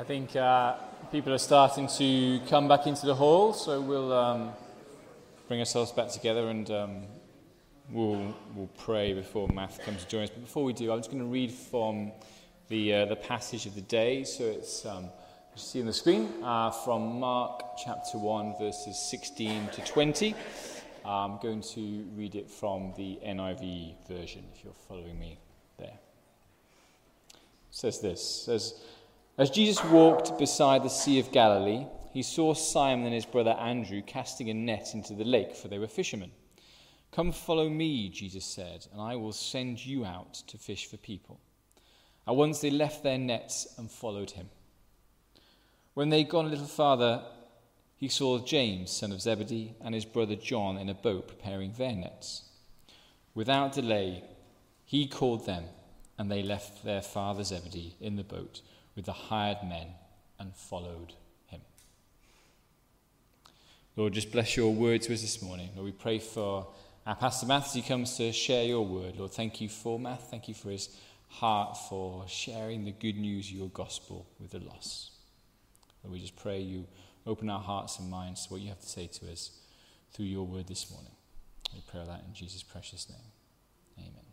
I think uh, people are starting to come back into the hall, so we'll um, bring ourselves back together and um, we'll, we'll pray before Matt comes to join us. But before we do, I'm just going to read from the, uh, the passage of the day. So it's, um, you see on the screen, uh, from Mark chapter 1, verses 16 to 20. I'm going to read it from the NIV version, if you're following me there. It says this, says, as Jesus walked beside the Sea of Galilee, he saw Simon and his brother Andrew casting a net into the lake, for they were fishermen. Come follow me, Jesus said, and I will send you out to fish for people. At once they left their nets and followed him. When they had gone a little farther, he saw James, son of Zebedee, and his brother John in a boat preparing their nets. Without delay, he called them, and they left their father Zebedee in the boat with the hired men and followed him. Lord, just bless your word to us this morning. Lord, we pray for our Pastor Matt as he comes to share your word. Lord, thank you for Matt. Thank you for his heart for sharing the good news of your gospel with the lost. Lord, we just pray you open our hearts and minds to what you have to say to us through your word this morning. We pray that in Jesus' precious name. Amen.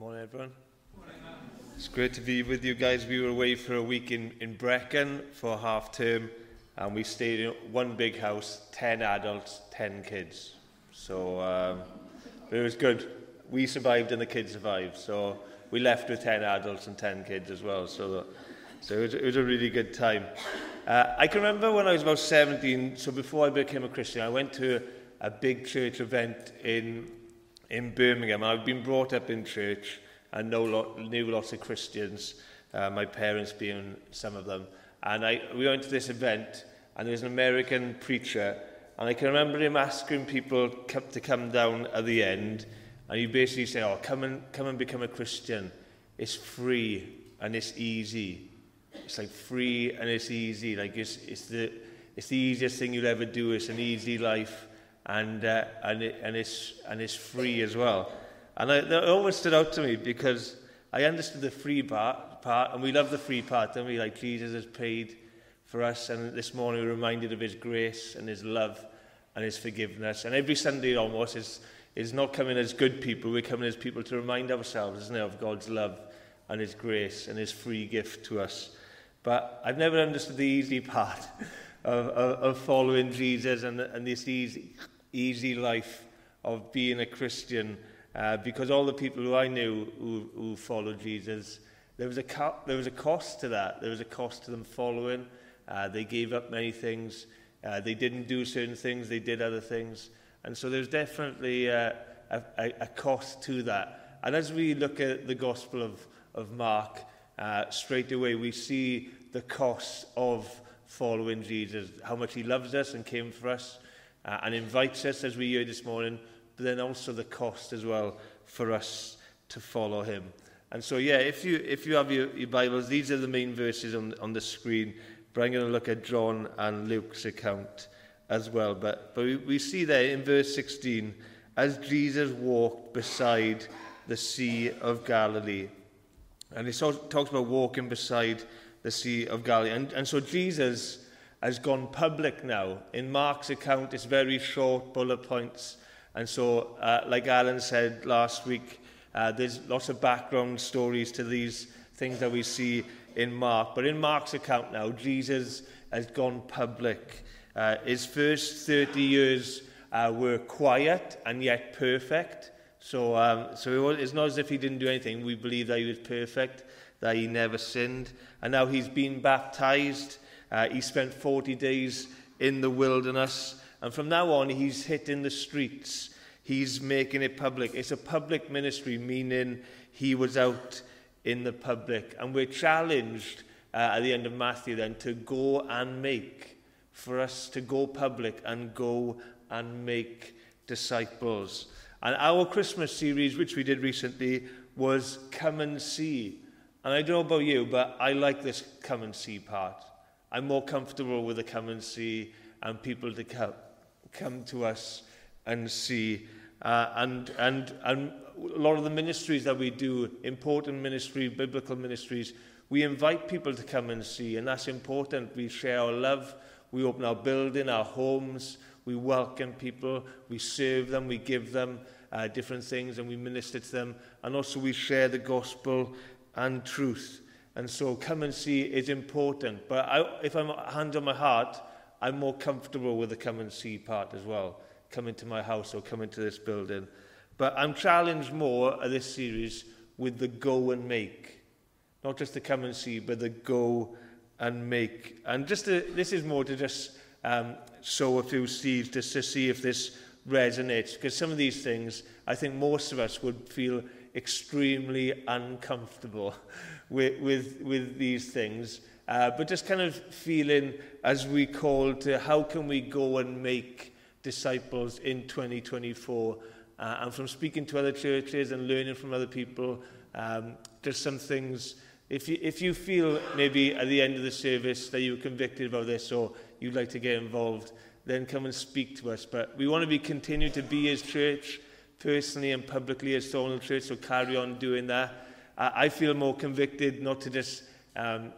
morning, everyone. It's great to be with you guys. We were away for a week in, in Brecon for half term, and we stayed in one big house 10 adults, 10 kids. So um, it was good. We survived and the kids survived. So we left with 10 adults and 10 kids as well. So, so it, was, it was a really good time. Uh, I can remember when I was about 17, so before I became a Christian, I went to a, a big church event in in Birmingham. I've been brought up in church and know lot, knew lots of Christians, uh, my parents being some of them. And I, we went to this event, and there was an American preacher, and I can remember him asking people to come down at the end, and he basically said, oh, come and, come and become a Christian. It's free and it's easy. It's like free and it's easy. Like it's, it's, the, it's the easiest thing you'll ever do. It's an easy life and, uh, and, it, and, it's, and it's free as well. And I, that always stood out to me because I understood the free part, part, and we love the free part, don't we? Like Jesus has paid for us, and this morning we're reminded of his grace and his love and his forgiveness. And every Sunday almost is, is not coming as good people, we're coming as people to remind ourselves, isn't it, of God's love and his grace and his free gift to us. But I've never understood the easy part of, of, of following Jesus and, and this easy, easy life of being a Christian Uh, because all the people who I knew who, who followed Jesus, there was, a co- there was a cost to that. There was a cost to them following. Uh, they gave up many things. Uh, they didn't do certain things. They did other things. And so there's definitely uh, a, a, a cost to that. And as we look at the Gospel of, of Mark, uh, straight away we see the cost of following Jesus, how much he loves us and came for us uh, and invites us, as we hear this morning, but then also the cost as well for us to follow him. And so, yeah, if you, if you have your, your Bibles, these are the main verses on, on the screen. But I'm going to look at John and Luke's account as well. But, but we, we see there in verse 16, as Jesus walked beside the Sea of Galilee. And he talks about walking beside the Sea of Galilee. And, and so Jesus has gone public now. In Mark's account, it's very short bullet points. And so, uh, like Alan said last week, uh, there's lots of background stories to these things that we see in Mark. But in Mark's account now, Jesus has gone public. Uh, his first 30 years uh, were quiet and yet perfect. So, um, so it's not as if he didn't do anything. We believe that he was perfect, that he never sinned. And now he's been baptized. Uh, he spent 40 days in the wilderness. And from now on, he's hitting the streets. He's making it public. It's a public ministry, meaning he was out in the public. And we're challenged uh, at the end of Matthew then to go and make, for us to go public and go and make disciples. And our Christmas series, which we did recently, was Come and See. And I don't know about you, but I like this come and see part. I'm more comfortable with the come and see and people to come, come to us and see. Uh, and, and, and a lot of the ministries that we do, important ministry, biblical ministries, we invite people to come and see, and that's important. We share our love, we open our building, our homes, we welcome people, we serve them, we give them uh, different things, and we minister to them, and also we share the gospel and truth. And so come and see is important. But I, if I'm hand on my heart, I'm more comfortable with the come and see part as well, coming to my house or coming to this building. But I'm challenged more at this series with the go and make. Not just the come and see, but the go and make. And just to, this is more to just um, sow a few seeds just to see if this resonates. Because some of these things, I think most of us would feel extremely uncomfortable with, with, with these things. Uh, but just kind of feeling as we call to how can we go and make disciples in 2024. Uh, and from speaking to other churches and learning from other people, um, just some things. If you, if you feel maybe at the end of the service that you were convicted about this or you'd like to get involved, then come and speak to us. But we want to be continue to be as church, personally and publicly as Thornhill Church, so carry on doing that. Uh, I feel more convicted not to just um,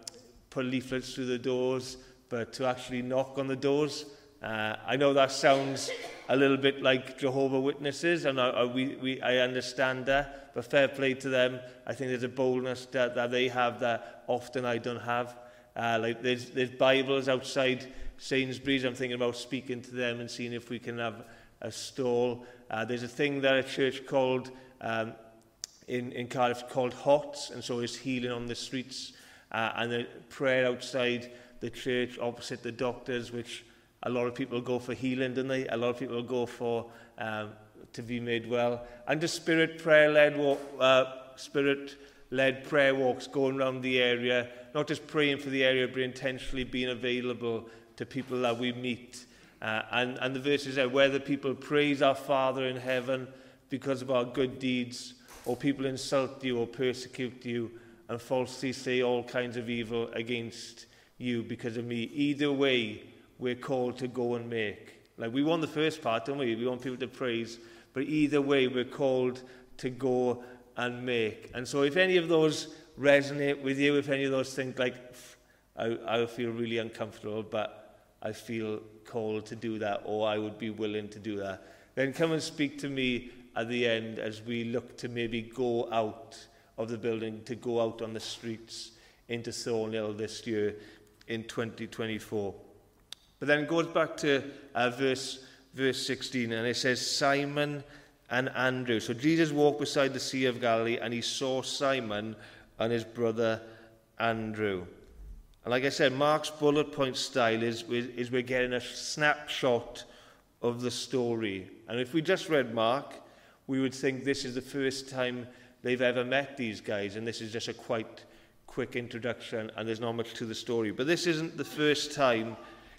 put leaflets through the doors, but to actually knock on the doors. Uh, I know that sounds a little bit like Jehovah Witnesses, and I, I, we, we, I understand that, but fair play to them. I think there's a boldness that, that they have that often I don't have. Uh, like there's, there's Bibles outside Sainsbury's. I'm thinking about speaking to them and seeing if we can have a stall. Uh, there's a thing that a church called um, in, in Cardiff called HOTS, and so it's healing on the streets. uh, and the prayer outside the church opposite the doctors, which a lot of people go for healing, don't they? A lot of people go for um, to be made well. And the spirit prayer led walk, uh, spirit led prayer walks going around the area, not just praying for the area, but intentionally being available to people that we meet. Uh, and, and the verses are whether people praise our Father in heaven because of our good deeds, or people insult you or persecute you and falsely say all kinds of evil against you because of me. Either way, we're called to go and make. Like we want the first part, don't we? We want people to praise. But either way, we're called to go and make. And so if any of those resonate with you, if any of those think like, I, I feel really uncomfortable, but I feel called to do that, or I would be willing to do that, then come and speak to me at the end as we look to maybe go out of the building, to go out on the streets into Thornhill this year in 2024. But then it goes back to uh, verse, verse 16, and it says, Simon and Andrew. So Jesus walked beside the Sea of Galilee, and he saw Simon and his brother Andrew. And like I said, Mark's bullet point style is, is we're getting a snapshot of the story. And if we just read Mark, we would think this is the first time they've ever met these guys, and this is just a quite quick introduction, and there's not much to the story. But this isn't the first time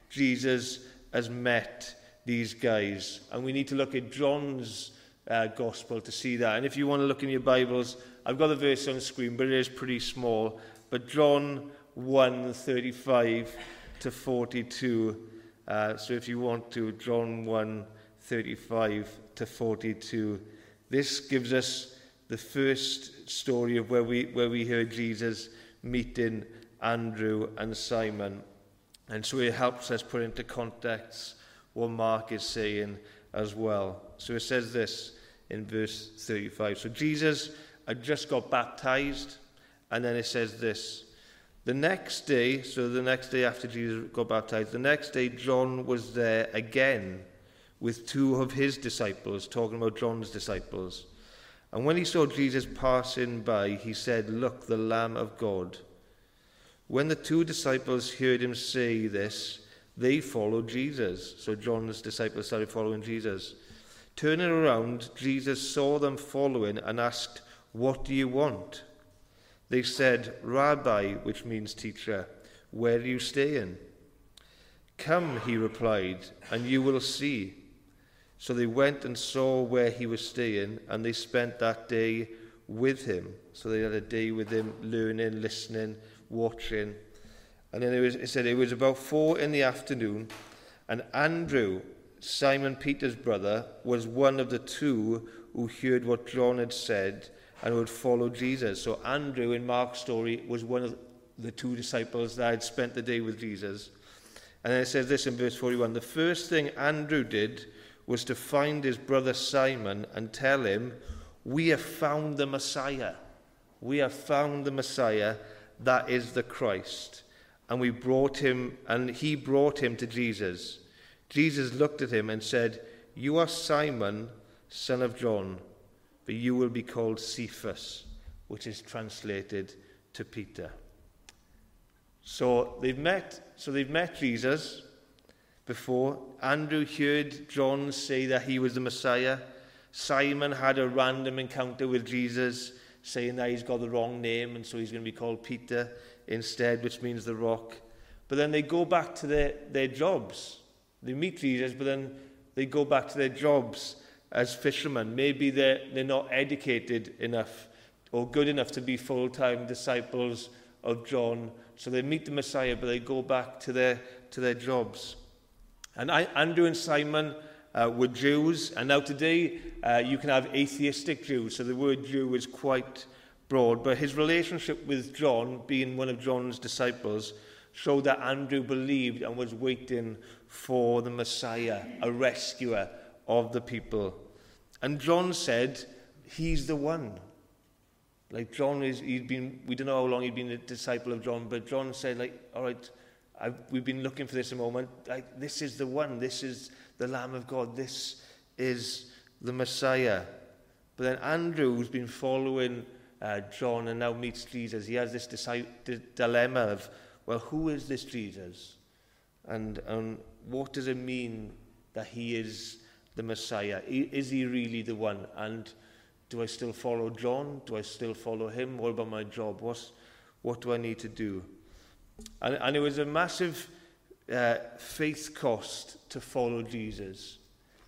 Jesus has met these guys, and we need to look at John's uh, gospel to see that. And if you want to look in your Bibles, I've got the verse on the screen, but it is pretty small. But John 1 35 to 42. Uh, so if you want to, John 1 35 to 42. This gives us the first story of where we, where we heard Jesus meeting Andrew and Simon. And so it helps us put into context what Mark is saying as well. So it says this in verse 35. So Jesus had just got baptized, and then it says this the next day, so the next day after Jesus got baptized, the next day John was there again with two of his disciples, talking about John's disciples. And when he saw Jesus passing by, he said, Look, the Lamb of God. When the two disciples heard him say this, they followed Jesus. So John's disciples started following Jesus. Turning around, Jesus saw them following and asked, What do you want? They said, Rabbi, which means teacher, where are you staying? Come, he replied, and you will see. So they went and saw where he was staying, and they spent that day with him. So they had a day with him, learning, listening, watching. And then it, was, it said it was about four in the afternoon, and Andrew, Simon Peter's brother, was one of the two who heard what John had said and who had followed Jesus. So Andrew, in Mark's story, was one of the two disciples that had spent the day with Jesus. And then it says this in verse 41 The first thing Andrew did was to find his brother Simon and tell him, We have found the Messiah. We have found the Messiah, that is the Christ. And we brought him, and he brought him to Jesus. Jesus looked at him and said, You are Simon, son of John, but you will be called Cephas, which is translated to Peter. So they've met, so they've met Jesus before. Andrew heard John say that he was the Messiah. Simon had a random encounter with Jesus, saying that he's got the wrong name, and so he's going to be called Peter instead, which means the rock. But then they go back to their, their jobs. They meet Jesus, but then they go back to their jobs as fishermen. Maybe they're, they're not educated enough or good enough to be full time disciples of John so they meet the Messiah, but they go back to their, to their jobs. And I, Andrew and Simon uh, were Jews, and now today uh, you can have atheistic Jews, so the word Jew is quite broad. But his relationship with John, being one of John's disciples, showed that Andrew believed and was waiting for the Messiah, a rescuer of the people. And John said, He's the one. Like John is, he'd been, we don't know how long he'd been a disciple of John, but John said, like, all right, I've, we've been looking for this a moment. This is the one. This is the Lamb of God. This is the Messiah. But then Andrew, who's been following uh, John and now meets Jesus, he has this dilemma of, well, who is this Jesus? And, and what does it mean that he is the Messiah? Is he really the one? And do I still follow John? Do I still follow him? What about my job? What's, what do I need to do? And, and it was a massive uh, faith cost to follow Jesus.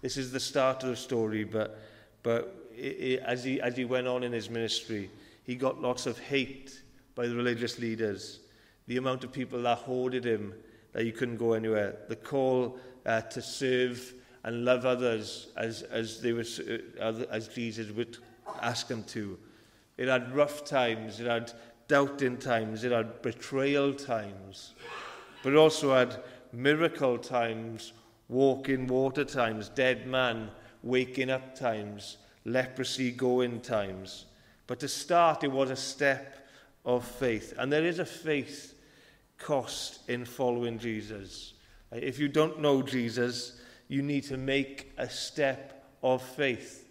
This is the start of the story, but, but it, it, as, he, as he went on in his ministry, he got lots of hate by the religious leaders. The amount of people that hoarded him, that he couldn't go anywhere. The call uh, to serve and love others as, as, they were, uh, as Jesus would ask him to. It had rough times, it had doubting times, it had betrayal times, but also had miracle times, walking water times, dead man waking up times, leprosy going times. But to start, it was a step of faith. And there is a faith cost in following Jesus. If you don't know Jesus, you need to make a step of faith.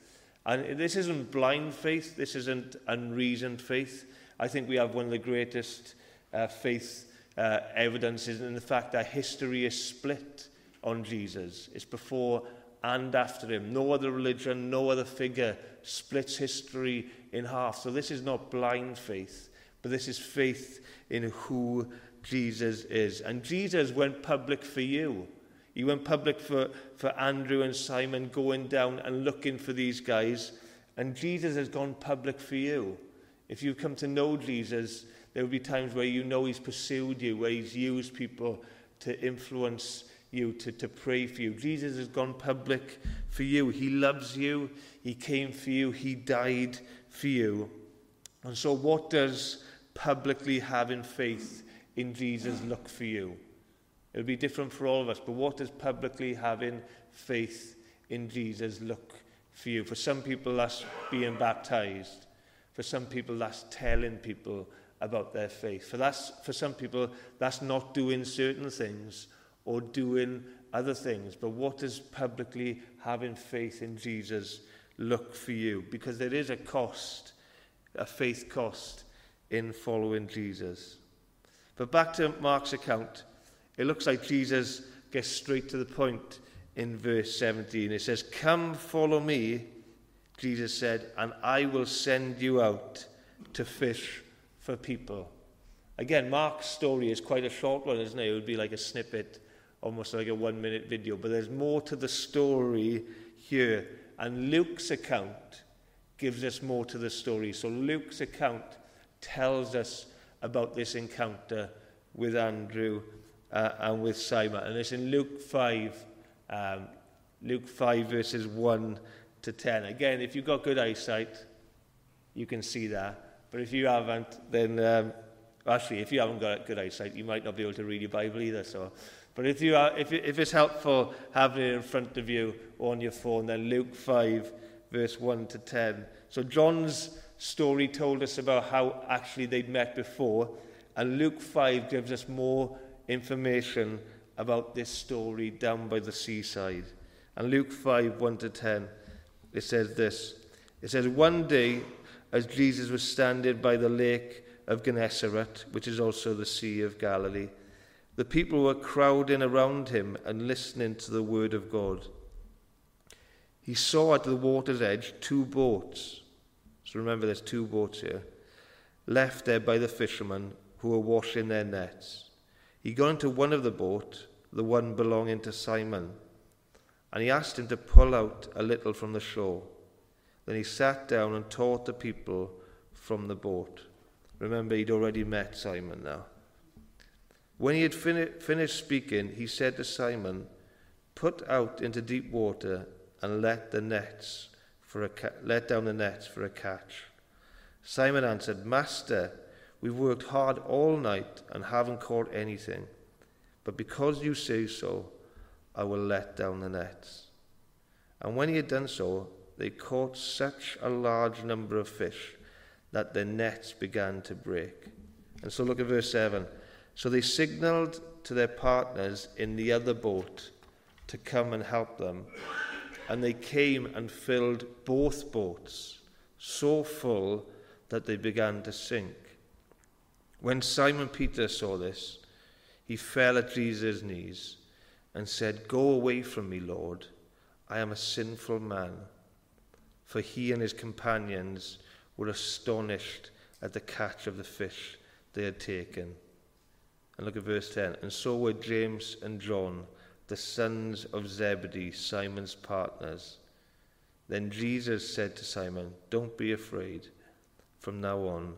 And this isn't blind faith, this isn't unreasoned faith. I think we have one of the greatest uh, faith uh, evidences in the fact that history is split on Jesus. It's before and after him. No other religion, no other figure splits history in half. So this is not blind faith, but this is faith in who Jesus is. And Jesus went public for you. He went public for, for Andrew and Simon going down and looking for these guys. And Jesus has gone public for you. If you've come to know Jesus, there will be times where you know he's pursued you, where he's used people to influence you, to, to pray for you. Jesus has gone public for you. He loves you. He came for you. He died for you. And so what does publicly having faith in Jesus look for you? It'll be different for all of us, but what does publicly having faith in Jesus look for you? For some people, that's being baptized. For some people, that's telling people about their faith. For, that's, for some people, that's not doing certain things or doing other things. But what does publicly having faith in Jesus look for you? Because there is a cost, a faith cost in following Jesus. But back to Mark's account, it looks like Jesus gets straight to the point in verse 17. It says, Come, follow me, Jesus said, and I will send you out to fish for people. Again, Mark's story is quite a short one, isn't it? It would be like a snippet, almost like a one minute video. But there's more to the story here. And Luke's account gives us more to the story. So Luke's account tells us about this encounter with Andrew uh, and with Simon. And it's in Luke 5, um, Luke 5 verses 1 to 10. Again, if you've got good eyesight, you can see that. But if you haven't, then um, actually, if you haven't got good eyesight, you might not be able to read your Bible either. So, but if you are, if, if it's helpful having it in front of you on your phone, then Luke 5, verse 1 to 10. So John's story told us about how actually they'd met before, and Luke 5 gives us more information about this story down by the seaside. And Luke 5, 1 to 10, it says this. It says, One day, as Jesus was standing by the lake of Gennesaret, which is also the Sea of Galilee, the people were crowding around him and listening to the word of God. He saw at the water's edge two boats. So remember, there's two boats here, left there by the fishermen who were washing their nets. He got into one of the boat, the one belonging to Simon, and he asked him to pull out a little from the shore. Then he sat down and taught the people from the boat. Remember, he'd already met Simon now. When he had fin- finished speaking, he said to Simon, Put out into deep water and let the nets for a ca- let down the nets for a catch. Simon answered, Master, we've worked hard all night and haven't caught anything. But because you say so, I will let down the nets. And when he had done so, they caught such a large number of fish that their nets began to break. And so look at verse 7. So they signaled to their partners in the other boat to come and help them. And they came and filled both boats, so full that they began to sink. When Simon Peter saw this, he fell at Jesus' knees and said, Go away from me, Lord. I am a sinful man. For he and his companions were astonished at the catch of the fish they had taken. And look at verse 10. And so were James and John, the sons of Zebedee, Simon's partners. Then Jesus said to Simon, Don't be afraid. From now on,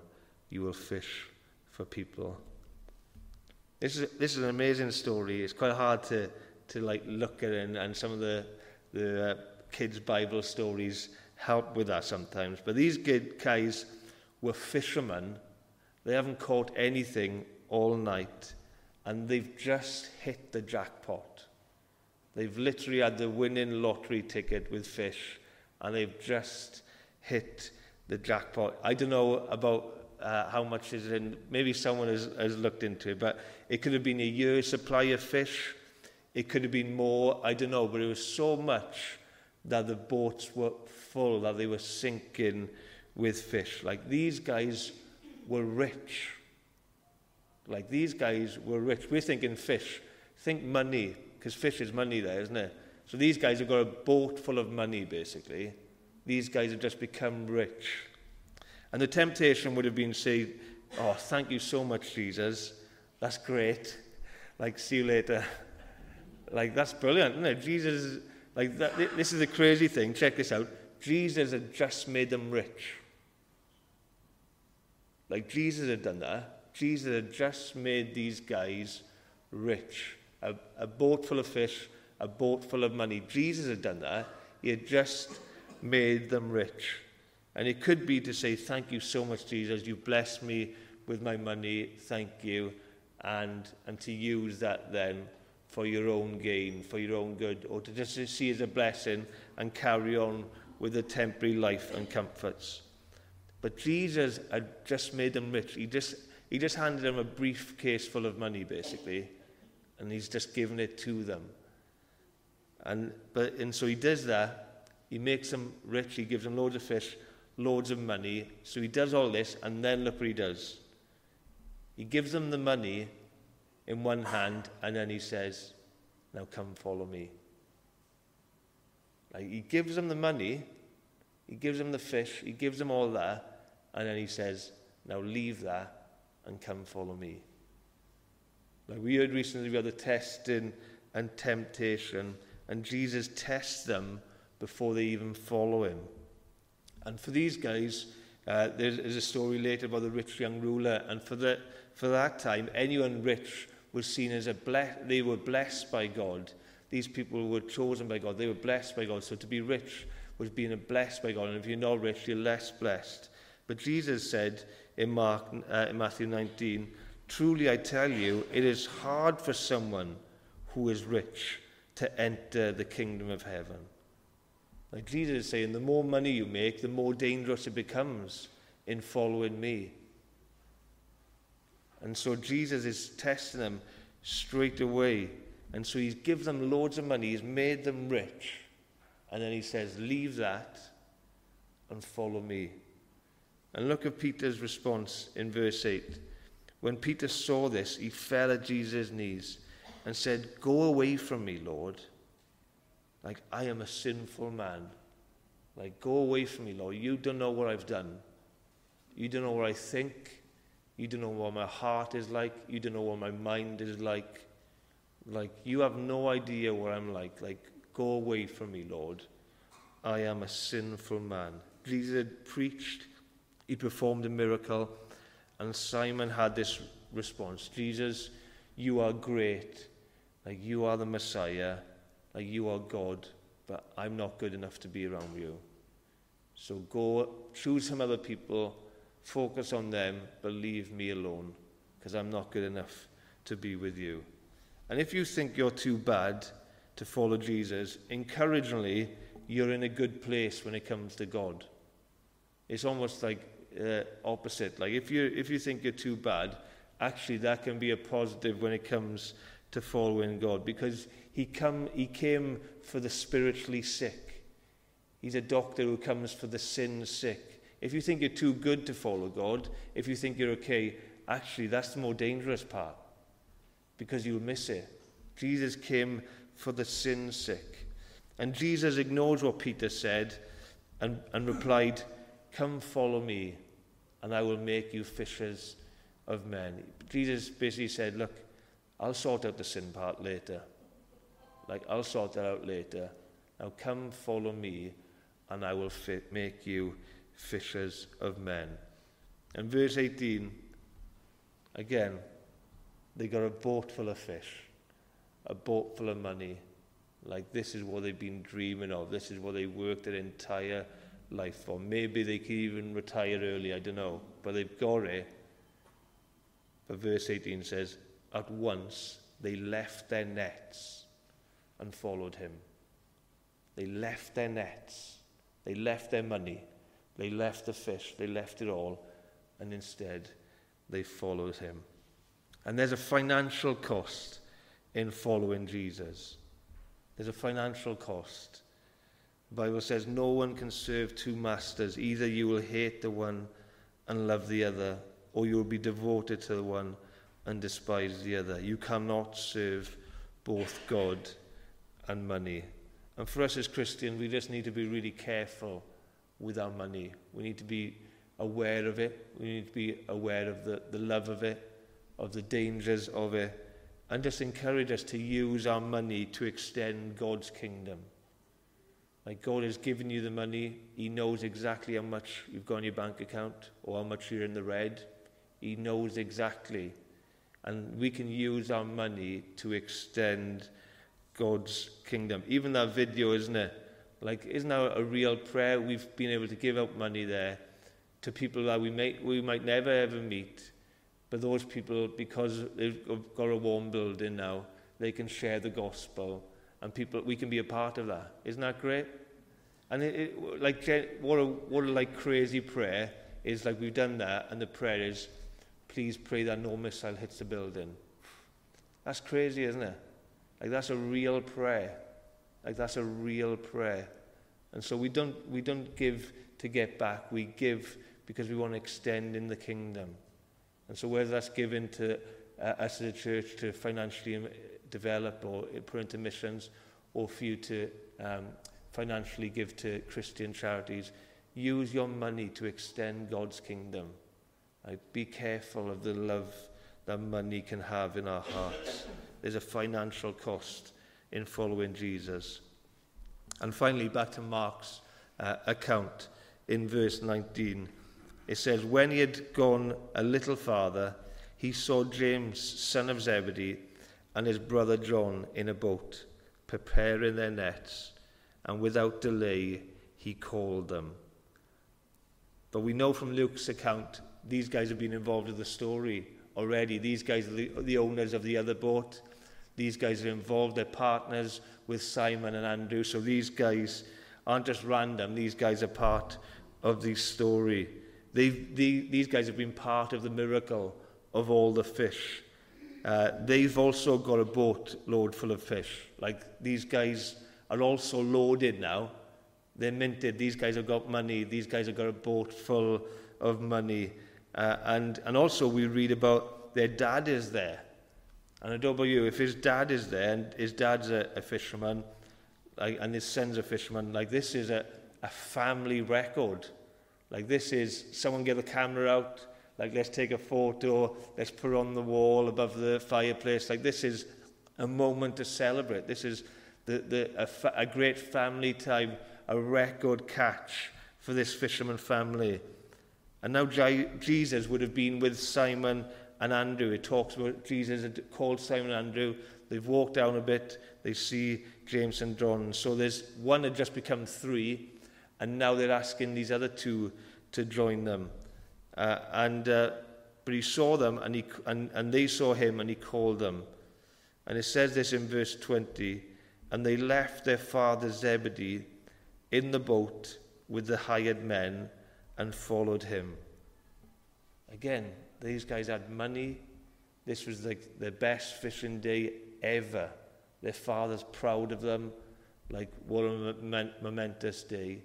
you will fish for people. This is, this is an amazing story. It's quite hard to, to like look at and, and some of the, the uh, kids' Bible stories help with that sometimes. But these guys were fishermen. They haven't caught anything all night, and they've just hit the jackpot. They've literally had the winning lottery ticket with fish, and they've just hit the jackpot. I don't know about uh, how much is in, maybe someone has, has looked into it, but it could have been a year's supply of fish. It could have been more, I don't know, but it was so much that the boats were full, that they were sinking with fish. Like these guys were rich. Like these guys were rich. We're thinking fish. Think money, because fish is money there, isn't it? So these guys have got a boat full of money, basically. These guys have just become rich. And the temptation would have been say, Oh, thank you so much, Jesus. That's great. Like, see you later. Like, that's brilliant, isn't it? Jesus, like, that, this is a crazy thing. Check this out. Jesus had just made them rich. Like, Jesus had done that. Jesus had just made these guys rich. A, a boat full of fish, a boat full of money. Jesus had done that. He had just made them rich. And it could be to say, Thank you so much, Jesus. You've blessed me with my money. Thank you. And, and to use that then for your own gain, for your own good, or to just see as a blessing and carry on with the temporary life and comforts. But Jesus had just made them rich. He just, he just handed them a briefcase full of money, basically, and he's just given it to them. And, but, and so he does that. He makes them rich. He gives them loads of fish, loads of money. So he does all this, and then look what he does. He gives them the money in one hand, and then he says, Now come follow me. Like he gives them the money, he gives them the fish, he gives them all that, and then he says, Now leave that and come follow me. Like we heard recently, had the testing and temptation, and Jesus tests them before they even follow him. And for these guys, uh, there is a story later about the rich young ruler, and for, the, for that time, anyone rich was seen as a bless, they were blessed by God. These people were chosen by God. They were blessed by God. So to be rich was being blessed by God. And if you're not rich, you're less blessed. But Jesus said in, Mark, uh, in Matthew 19, Truly I tell you, it is hard for someone who is rich to enter the kingdom of heaven. Like Jesus is saying, the more money you make, the more dangerous it becomes in following me. And so Jesus is testing them straight away. And so he's given them loads of money, he's made them rich. And then he says, Leave that and follow me. And look at Peter's response in verse 8. When Peter saw this, he fell at Jesus' knees and said, Go away from me, Lord. Like, I am a sinful man. Like, go away from me, Lord. You don't know what I've done. You don't know what I think. You don't know what my heart is like. You don't know what my mind is like. Like, you have no idea what I'm like. Like, go away from me, Lord. I am a sinful man. Jesus had preached, he performed a miracle, and Simon had this response Jesus, you are great. Like, you are the Messiah like you are God, but I'm not good enough to be around you. So go, choose some other people, focus on them, but leave me alone, because I'm not good enough to be with you. And if you think you're too bad to follow Jesus, encouragingly, you're in a good place when it comes to God. It's almost like uh, opposite. Like if you if you think you're too bad, actually that can be a positive when it comes to following God because he, come, he came for the spiritually sick. He's a doctor who comes for the sin sick. If you think you're too good to follow God, if you think you're okay, actually, that's the more dangerous part because you'll miss it. Jesus came for the sin sick. And Jesus ignores what Peter said and, and replied, Come follow me, and I will make you fishers of men. Jesus basically said, Look, I'll sort out the sin part later. Like, I'll sort that out later. Now come follow me, and I will fit, make you fishers of men. And verse 18, again, they got a boat full of fish, a boat full of money. Like, this is what they've been dreaming of. This is what they worked their entire life for. Maybe they could even retire early, I don't know. But they've got it. But verse 18 says, At once they left their nets and followed him. They left their nets, they left their money, they left the fish, they left it all, and instead they followed him. And there's a financial cost in following Jesus. There's a financial cost. The Bible says no one can serve two masters. Either you will hate the one and love the other, or you will be devoted to the one and despise the other. You cannot serve both God and money. And for us as Christians, we just need to be really careful with our money. We need to be aware of it. We need to be aware of the, the love of it, of the dangers of it, and just encourage us to use our money to extend God's kingdom. Like God has given you the money, He knows exactly how much you've got in your bank account or how much you're in the red. He knows exactly. And we can use our money to extend God's kingdom. Even that video, isn't it? Like, isn't that a real prayer? We've been able to give out money there to people that we, may, we might never ever meet. But those people, because they've got a warm building now, they can share the gospel. And people, we can be a part of that. Isn't that great? And it, it, like, what a, what a like crazy prayer is like we've done that, and the prayer is, please pray that no missile hits the building. That's crazy, isn't it? Like that's a real prayer. Like that's a real prayer. And so we don't, we don't give to get back. We give because we want to extend in the kingdom. And so whether that's given to uh, us as a church to financially um, develop or put into missions, or for you to um, financially give to Christian charities, use your money to extend God's kingdom. Like, be careful of the love that money can have in our hearts. There's a financial cost in following Jesus. And finally, back to Mark's uh, account in verse 19. It says, When he had gone a little farther, he saw James, son of Zebedee, and his brother John in a boat, preparing their nets, and without delay he called them. But we know from Luke's account, these guys have been involved in the story already. These guys are the, the owners of the other boat. These guys are involved, they're partners with Simon and Andrew. So these guys aren't just random, these guys are part of the story. They, these guys have been part of the miracle of all the fish. Uh, they've also got a boat load full of fish. Like these guys are also loaded now. They're minted. These guys have got money. These guys have got a boat full of money. Uh, and, and also we read about their dad is there. And about you, if his dad is there and his dad's a, a fisherman like, and his son's a fisherman, like this is a, a family record. Like this is someone get the camera out, like let's take a photo, let's put it on the wall above the fireplace. Like this is a moment to celebrate. This is the, the, a, fa- a great family time, a record catch for this fisherman family. And now Jesus would have been with Simon and Andrew. It talks about Jesus had called Simon and Andrew. They've walked down a bit. They see James and John. So there's one had just become three, and now they're asking these other two to join them. Uh, and uh, but he saw them, and he and, and they saw him, and he called them. And it says this in verse 20, and they left their father Zebedee in the boat with the hired men and followed him. Again, these guys had money. This was like the best fishing day ever. Their father's proud of them, like what a momentous day.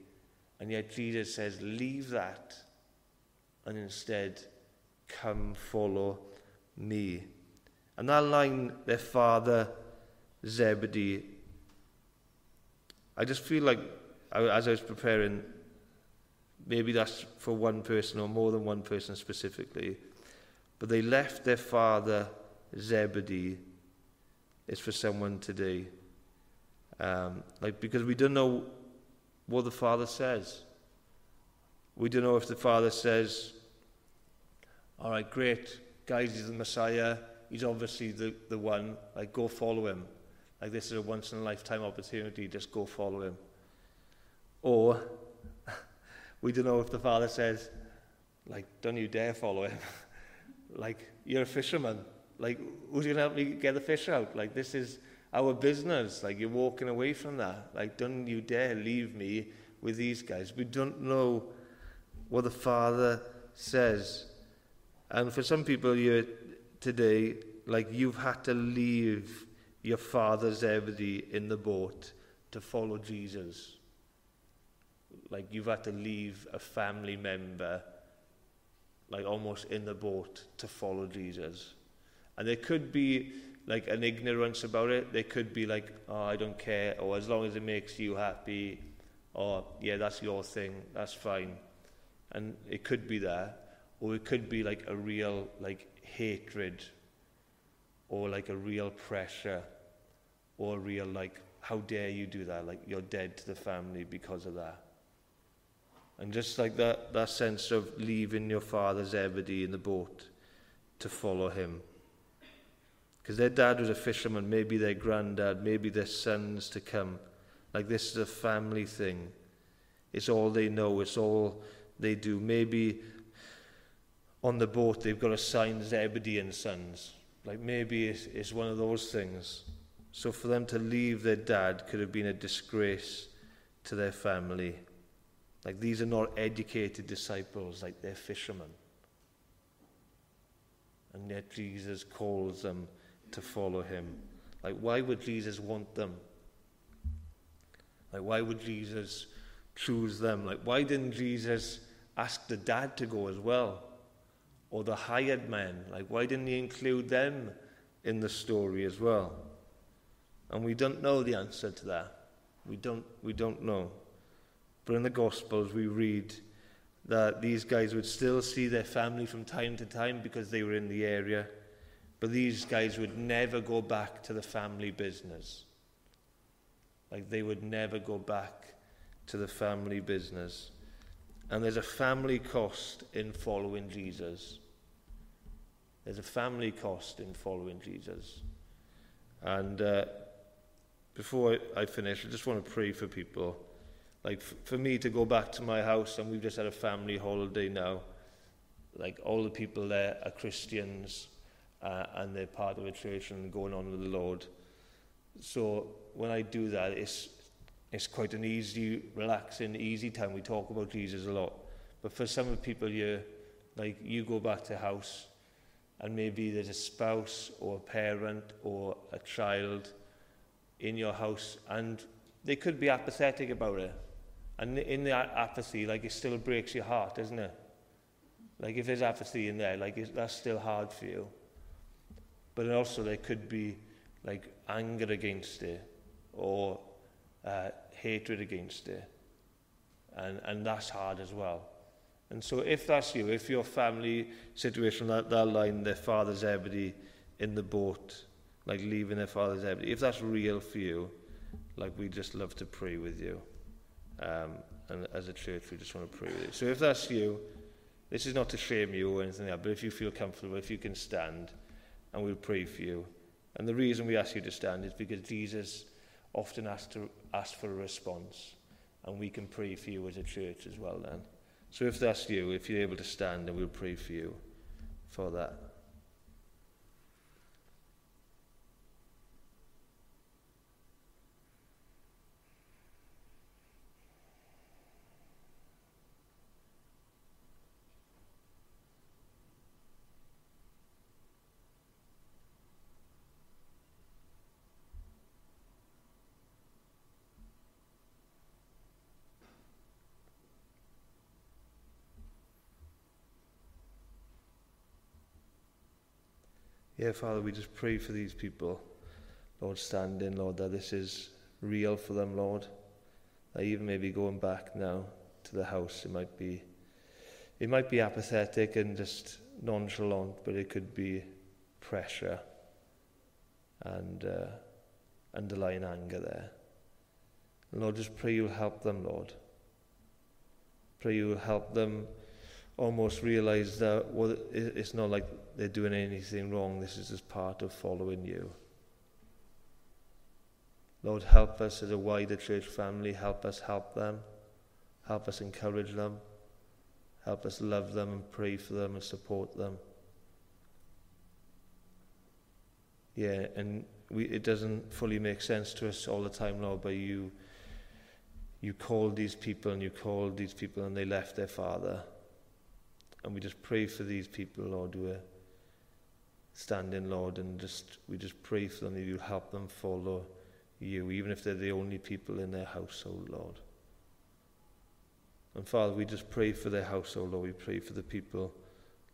And yet Jesus says, leave that and instead come follow me. And that line, their father Zebedee, I just feel like as I was preparing maybe that's for one person or more than one person specifically. But they left their father Zebedee It's for someone today. Um, like because we don't know what the father says. We don't know if the father says, "All right, great, guys, he's the Messiah. He's obviously the, the one. Like, go follow him. Like, this is a once in a lifetime opportunity. Just go follow him." Or we don't know if the father says, "Like, don't you dare follow him." Like, you're a fisherman. Like, who's going to help me get the fish out? Like, this is our business. Like, you're walking away from that. Like, don't you dare leave me with these guys. We don't know what the Father says. And for some people here today, like, you've had to leave your father Zebedee in the boat to follow Jesus. Like, you've had to leave a family member like almost in the boat to follow Jesus. And there could be like an ignorance about it. There could be like, oh, I don't care, or as long as it makes you happy, or yeah, that's your thing, that's fine. And it could be there, or it could be like a real like hatred, or like a real pressure, or real like, how dare you do that? Like you're dead to the family because of that. And just like that, that sense of leaving your father Zebedee in the boat to follow him. Because their dad was a fisherman, maybe their granddad, maybe their sons to come. Like this is a family thing. It's all they know, it's all they do. Maybe on the boat they've got a sign Zebedee and Sons. Like maybe it's, it's one of those things. So for them to leave their dad could have been a disgrace to their family. Like these are not educated disciples, like they're fishermen. And yet Jesus calls them to follow him. Like, why would Jesus want them? Like, why would Jesus choose them? Like, why didn't Jesus ask the dad to go as well? Or the hired men? Like, why didn't he include them in the story as well? And we don't know the answer to that. We don't, we don't know. But in the Gospels, we read that these guys would still see their family from time to time because they were in the area. But these guys would never go back to the family business. Like they would never go back to the family business. And there's a family cost in following Jesus. There's a family cost in following Jesus. And uh, before I finish, I just want to pray for people. Like for me to go back to my house, and we've just had a family holiday now. Like all the people there are Christians, uh, and they're part of a church and going on with the Lord. So when I do that, it's it's quite an easy, relaxing, easy time. We talk about Jesus a lot, but for some of the people here, like you go back to house, and maybe there's a spouse or a parent or a child in your house, and they could be apathetic about it. And in that apathy, like it still breaks your heart, doesn't it? Like if there's apathy in there, like that's still hard for you. But also there could be like anger against it or uh, hatred against it. And, and that's hard as well. And so if that's you, if your family situation, that, that line, their father Zebedee in the boat, like leaving their father Zebedee, if that's real for you, like we just love to pray with you. Um, and as a church, we just want to pray with you. So if that's you, this is not to shame you or anything like that, but if you feel comfortable, if you can stand, and we'll pray for you. And the reason we ask you to stand is because Jesus often asked, to, ask for a response, and we can pray for you as a church as well then. So if that's you, if you're able to stand, then we'll pray for you for that. Yeah, Father, we just pray for these people, Lord, standing, Lord, that this is real for them, Lord. That even maybe going back now to the house, it might be, it might be apathetic and just nonchalant, but it could be pressure and uh, underlying anger there. Lord, just pray you'll help them, Lord. Pray you'll help them almost realize that well, it's not like they're doing anything wrong. This is just part of following you. Lord, help us as a wider church family. Help us help them. Help us encourage them. Help us love them and pray for them and support them. Yeah, and we, it doesn't fully make sense to us all the time, Lord, but you, you called these people and you called these people and they left their father. And we just pray for these people, Lord, who are standing, Lord, and just we just pray for them that you help them follow you, even if they're the only people in their household, Lord. And Father, we just pray for their household, Lord. We pray for the people,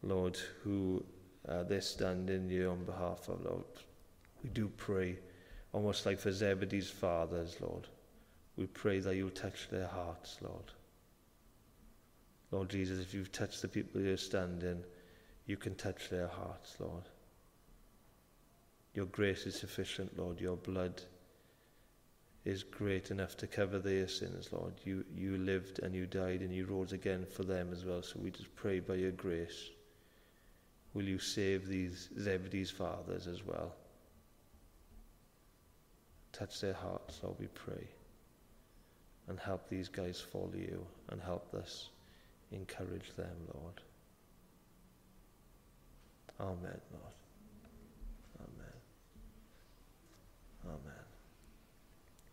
Lord, who uh, they're standing here on behalf of, Lord. We do pray, almost like for Zebedee's fathers, Lord. We pray that you'll touch their hearts, Lord. Lord Jesus, if you've touched the people you're standing, you can touch their hearts, Lord. Your grace is sufficient, Lord. Your blood is great enough to cover their sins, Lord. You, you lived and you died and you rose again for them as well. So we just pray by your grace, will you save these Zebedee's fathers as well? Touch their hearts, Lord, we pray. And help these guys follow you and help us encourage them, Lord. Amen, Lord. Amen. Amen.